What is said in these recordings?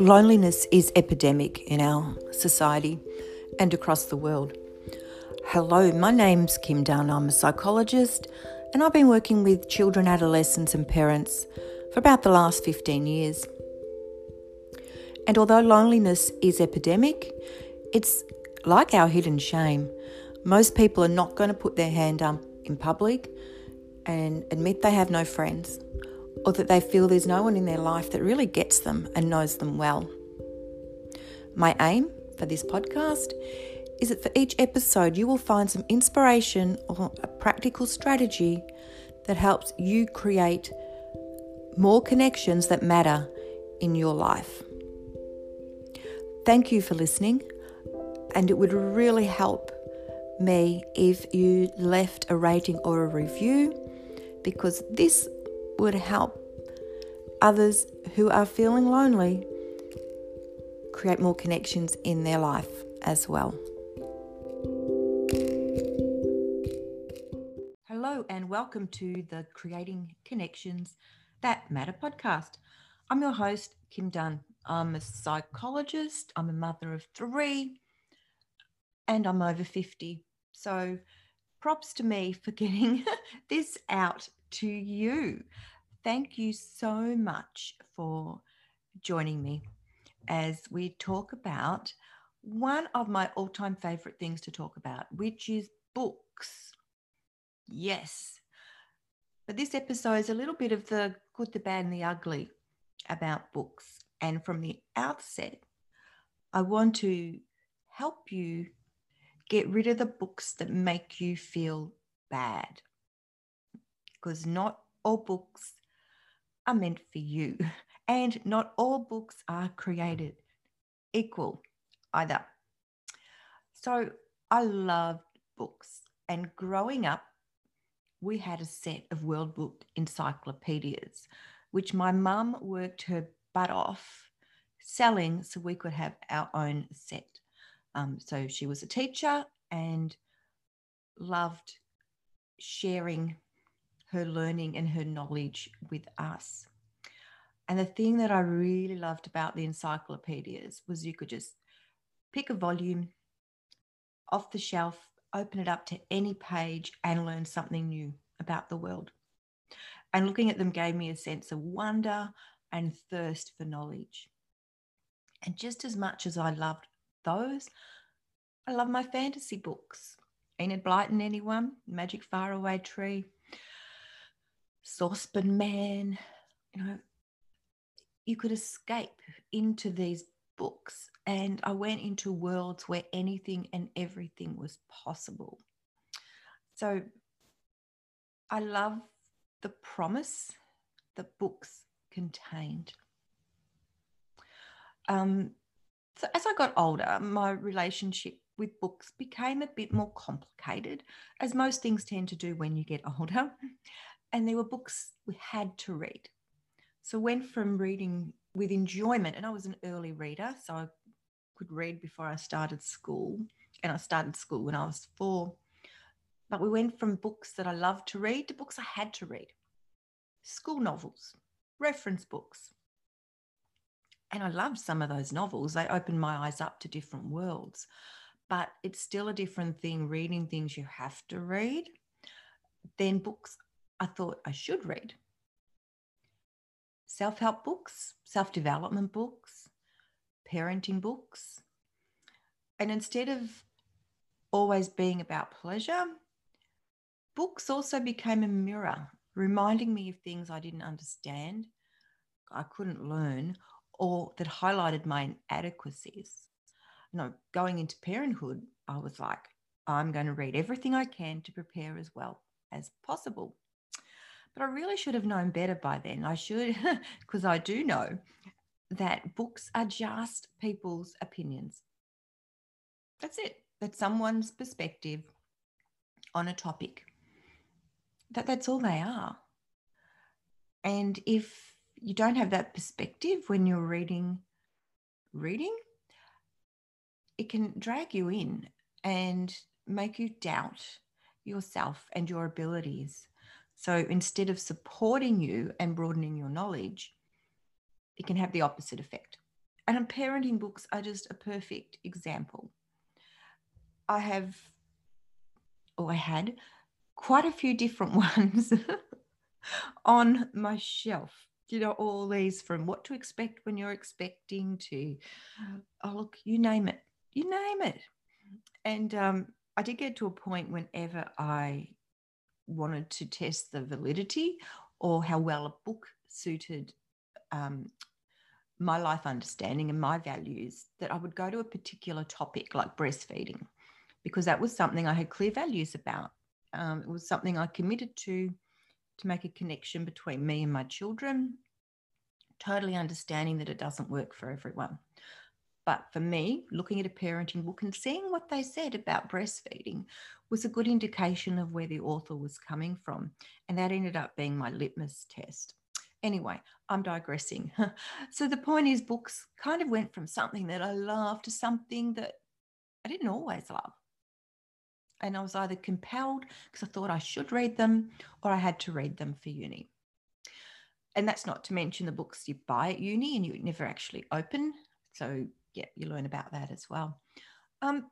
Loneliness is epidemic in our society and across the world. Hello, my name's Kim Dunn. I'm a psychologist and I've been working with children, adolescents, and parents for about the last 15 years. And although loneliness is epidemic, it's like our hidden shame. Most people are not going to put their hand up in public and admit they have no friends or that they feel there's no one in their life that really gets them and knows them well. My aim for this podcast is that for each episode you will find some inspiration or a practical strategy that helps you create more connections that matter in your life. Thank you for listening, and it would really help me if you left a rating or a review because this would help others who are feeling lonely create more connections in their life as well. Hello, and welcome to the Creating Connections That Matter podcast. I'm your host, Kim Dunn. I'm a psychologist, I'm a mother of three, and I'm over 50. So, props to me for getting this out to you. Thank you so much for joining me as we talk about one of my all time favorite things to talk about, which is books. Yes. But this episode is a little bit of the good, the bad, and the ugly about books. And from the outset, I want to help you get rid of the books that make you feel bad. Because not all books are meant for you, and not all books are created equal either. So I loved books, and growing up, we had a set of World Book encyclopedias, which my mum worked her butt off selling so we could have our own set. Um, so she was a teacher and loved sharing her learning and her knowledge with us. And the thing that I really loved about the encyclopedias was you could just pick a volume off the shelf, open it up to any page, and learn something new about the world. And looking at them gave me a sense of wonder and thirst for knowledge. And just as much as I loved those, I love my fantasy books. Enid Blyton, anyone? Magic Faraway Tree, Saucepan Man. You know, you could escape into these books, and I went into worlds where anything and everything was possible. So I love the promise that books contained. Um, so as I got older, my relationship with books became a bit more complicated, as most things tend to do when you get older. And there were books we had to read. So went from reading with enjoyment, and I was an early reader, so I could read before I started school, and I started school when I was four. But we went from books that I loved to read to books I had to read, school novels, reference books, and I loved some of those novels. They opened my eyes up to different worlds. But it's still a different thing reading things you have to read than books I thought I should read. Self help books, self development books, parenting books. And instead of always being about pleasure, books also became a mirror, reminding me of things I didn't understand, I couldn't learn, or that highlighted my inadequacies. You know, going into parenthood, I was like, I'm going to read everything I can to prepare as well as possible. But I really should have known better by then. I should, because I do know that books are just people's opinions. That's it. That's someone's perspective on a topic. That that's all they are. And if you don't have that perspective when you're reading reading it can drag you in and make you doubt yourself and your abilities so instead of supporting you and broadening your knowledge it can have the opposite effect And parenting books are just a perfect example. I have, or I had, quite a few different ones on my shelf. You know, all these from what to expect when you're expecting to, oh, look, you name it, you name it. And um, I did get to a point whenever I wanted to test the validity or how well a book suited um, my life understanding and my values that I would go to a particular topic like breastfeeding because that was something I had clear values about. Um, it was something I committed to to make a connection between me and my children, totally understanding that it doesn't work for everyone. But for me, looking at a parenting book and seeing what they said about breastfeeding was a good indication of where the author was coming from. And that ended up being my litmus test. Anyway, I'm digressing. so the point is, books kind of went from something that I love to something that I didn't always love. And I was either compelled because I thought I should read them or I had to read them for uni. And that's not to mention the books you buy at uni and you never actually open. So, yeah, you learn about that as well. Um,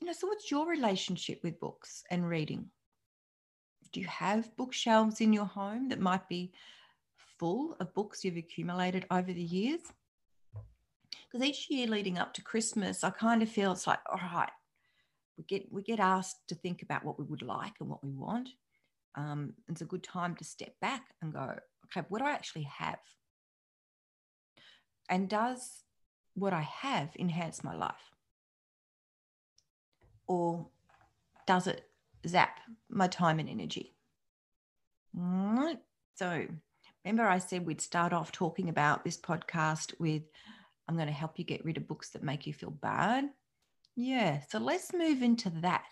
you know, so what's your relationship with books and reading? Do you have bookshelves in your home that might be full of books you've accumulated over the years. Because each year leading up to Christmas, I kind of feel it's like, all right, we get we get asked to think about what we would like and what we want. Um, it's a good time to step back and go, okay, what do I actually have? And does what I have enhance my life? Or does it zap my time and energy? So Remember, I said we'd start off talking about this podcast with I'm going to help you get rid of books that make you feel bad. Yeah, so let's move into that.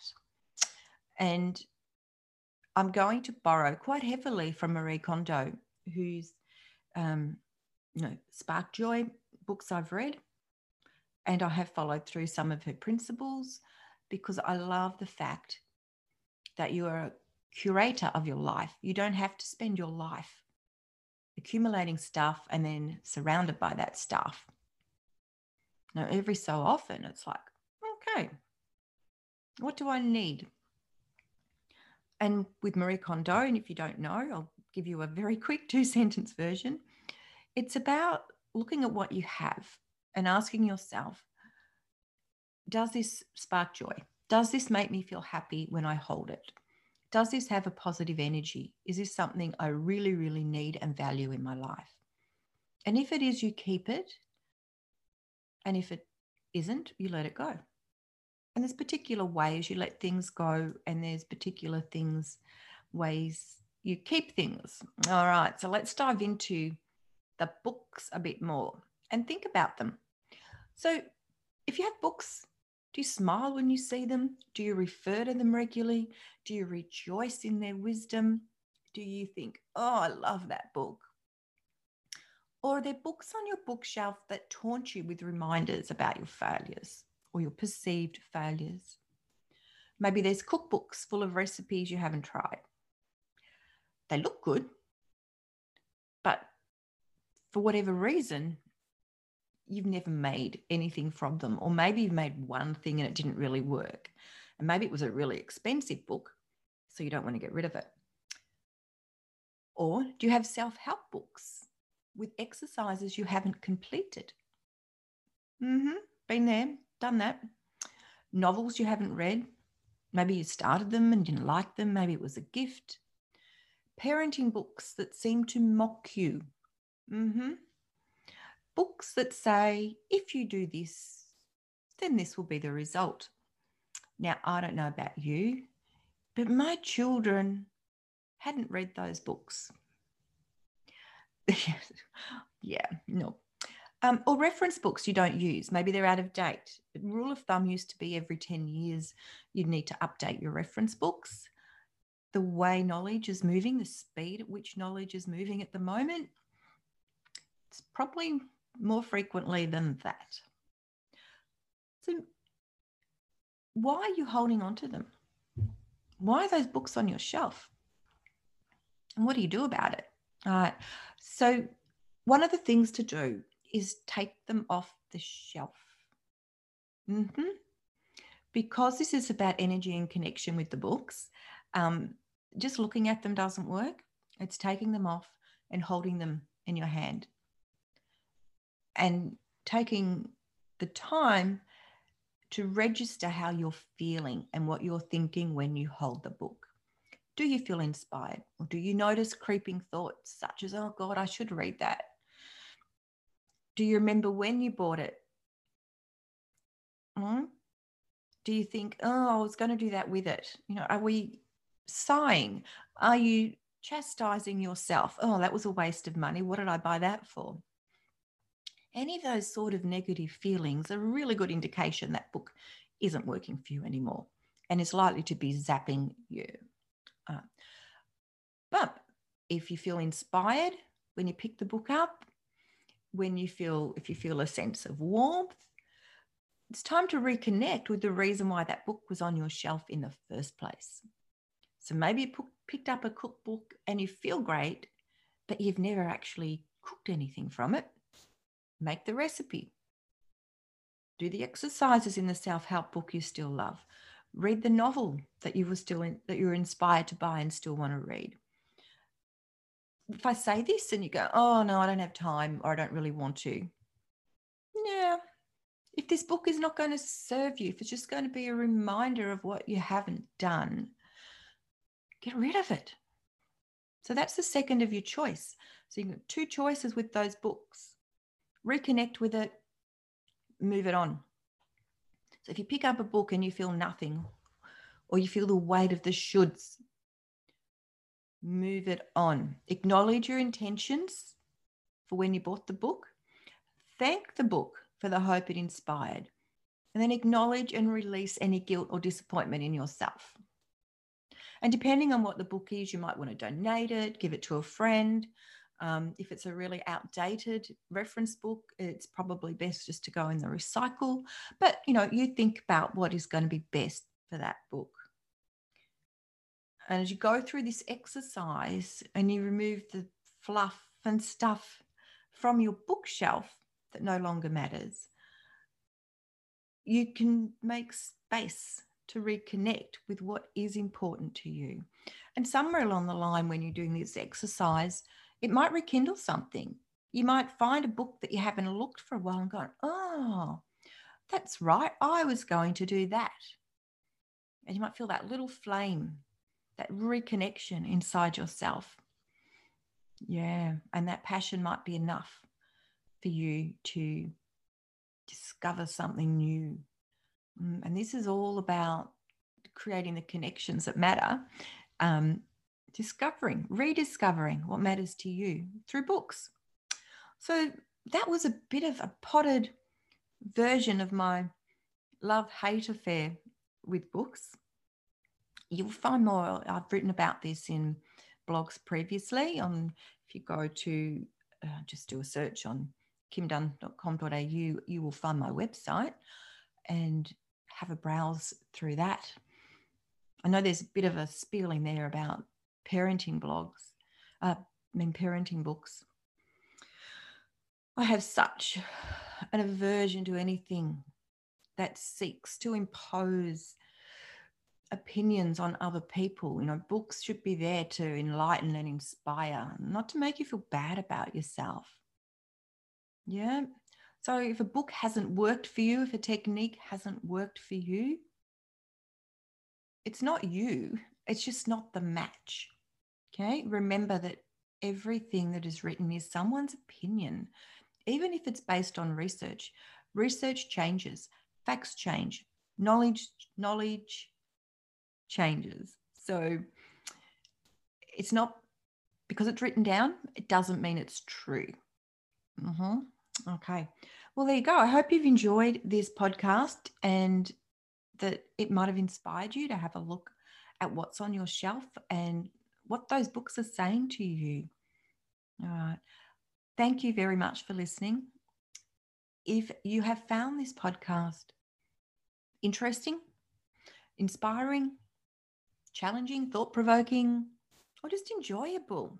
And I'm going to borrow quite heavily from Marie Kondo, whose um, you know, Spark Joy books I've read. And I have followed through some of her principles because I love the fact that you are a curator of your life. You don't have to spend your life accumulating stuff and then surrounded by that stuff. Now, every so often, it's like, okay, what do I need? And with Marie Kondo, and if you don't know, I'll give you a very quick two sentence version. It's about looking at what you have and asking yourself, does this spark joy? Does this make me feel happy when I hold it? Does this have a positive energy? Is this something I really, really need and value in my life? And if it is, you keep it. And if it isn't, you let it go. And there's particular ways you let things go, and there's particular things, ways you keep things. All right, so let's dive into the books a bit more and think about them. So, if you have books do you smile when you see them? Do you refer to them regularly? Do you rejoice in their wisdom? Do you think, oh, I love that book? Or are there books on your bookshelf that taunt you with reminders about your failures or your perceived failures? Maybe there's cookbooks full of recipes you haven't tried. They look good, but for whatever reason, you've never made anything from them, or maybe you've made one thing and it didn't really work. And maybe it was a really expensive book, so you don't want to get rid of it. Or do you have self help books with exercises you haven't completed? Mm-hmm. Been there, done that. Novels you haven't read. Maybe you started them and didn't like them. Maybe it was a gift. Parenting books that seem to mock you. Mm-hmm books that say, if you do this, then this will be the result. Now, I don't know about you, but my children hadn't read those books. yeah, no. Um, or reference books you don't use. Maybe they're out of date. Rule of thumb used to be every 10 years you'd need to update your reference books. The way knowledge is moving, the speed at which knowledge is moving at the moment, it's probably more frequently than that. So, why are you holding on to them? Why are those books on your shelf? And what do you do about it? All right. So, one of the things to do is take them off the shelf. Mm-hmm. Because this is about energy and connection with the books, um, just looking at them doesn't work. It's taking them off and holding them in your hand and taking the time to register how you're feeling and what you're thinking when you hold the book. Do you feel inspired? Or do you notice creeping thoughts such as, oh God, I should read that? Do you remember when you bought it? Hmm? Do you think, oh, I was going to do that with it? You know, are we sighing? Are you chastising yourself? Oh, that was a waste of money. What did I buy that for? Any of those sort of negative feelings are a really good indication that book isn't working for you anymore and is likely to be zapping you. Uh, but if you feel inspired when you pick the book up, when you feel, if you feel a sense of warmth, it's time to reconnect with the reason why that book was on your shelf in the first place. So maybe you picked up a cookbook and you feel great, but you've never actually cooked anything from it. Make the recipe. Do the exercises in the self-help book you still love. Read the novel that you were still in, that you're inspired to buy and still want to read. If I say this and you go, oh no, I don't have time or I don't really want to. Yeah. If this book is not going to serve you, if it's just going to be a reminder of what you haven't done, get rid of it. So that's the second of your choice. So you've got two choices with those books reconnect with it, move it on. So if you pick up a book and you feel nothing, or you feel the weight of the shoulds, move it on. Acknowledge your intentions for when you bought the book. Thank the book for the hope it inspired. And then acknowledge and release any guilt or disappointment in yourself. And depending on what the book is, you might want to donate it, give it to a friend, um, if it's a really outdated reference book, it's probably best just to go in the recycle. But you know, you think about what is going to be best for that book. And as you go through this exercise and you remove the fluff and stuff from your bookshelf that no longer matters, you can make space to reconnect with what is important to you. And somewhere along the line, when you're doing this exercise, it might rekindle something. You might find a book that you haven't looked for a while and gone, oh, that's right. I was going to do that. And you might feel that little flame, that reconnection inside yourself. Yeah. And that passion might be enough for you to discover something new. Mm, and this is all about creating the connections that matter um, discovering, rediscovering what matters to you through books. So that was a bit of a potted version of my love hate affair with books. You'll find more, I've written about this in blogs previously. On if you go to uh, just do a search on kimdunn.com.au, you will find my website and have a browse through that. I know there's a bit of a spieling there about parenting blogs, uh, I mean, parenting books. I have such an aversion to anything that seeks to impose opinions on other people. You know, books should be there to enlighten and inspire, not to make you feel bad about yourself. Yeah. So if a book hasn't worked for you, if a technique hasn't worked for you, it's not you, it's just not the match. Okay, remember that everything that is written is someone's opinion, even if it's based on research. Research changes, facts change, knowledge knowledge changes. So it's not because it's written down, it doesn't mean it's true. Mm-hmm. Okay. Well, there you go. I hope you've enjoyed this podcast and that it might have inspired you to have a look at what's on your shelf and what those books are saying to you. All right. Thank you very much for listening. If you have found this podcast interesting, inspiring, challenging, thought provoking, or just enjoyable,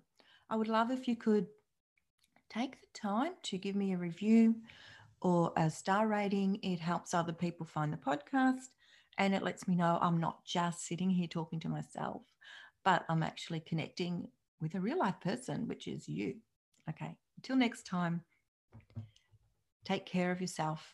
I would love if you could take the time to give me a review or a star rating. It helps other people find the podcast and it lets me know I'm not just sitting here talking to myself, but I'm actually connecting with a real life person, which is you. Okay, until next time, take care of yourself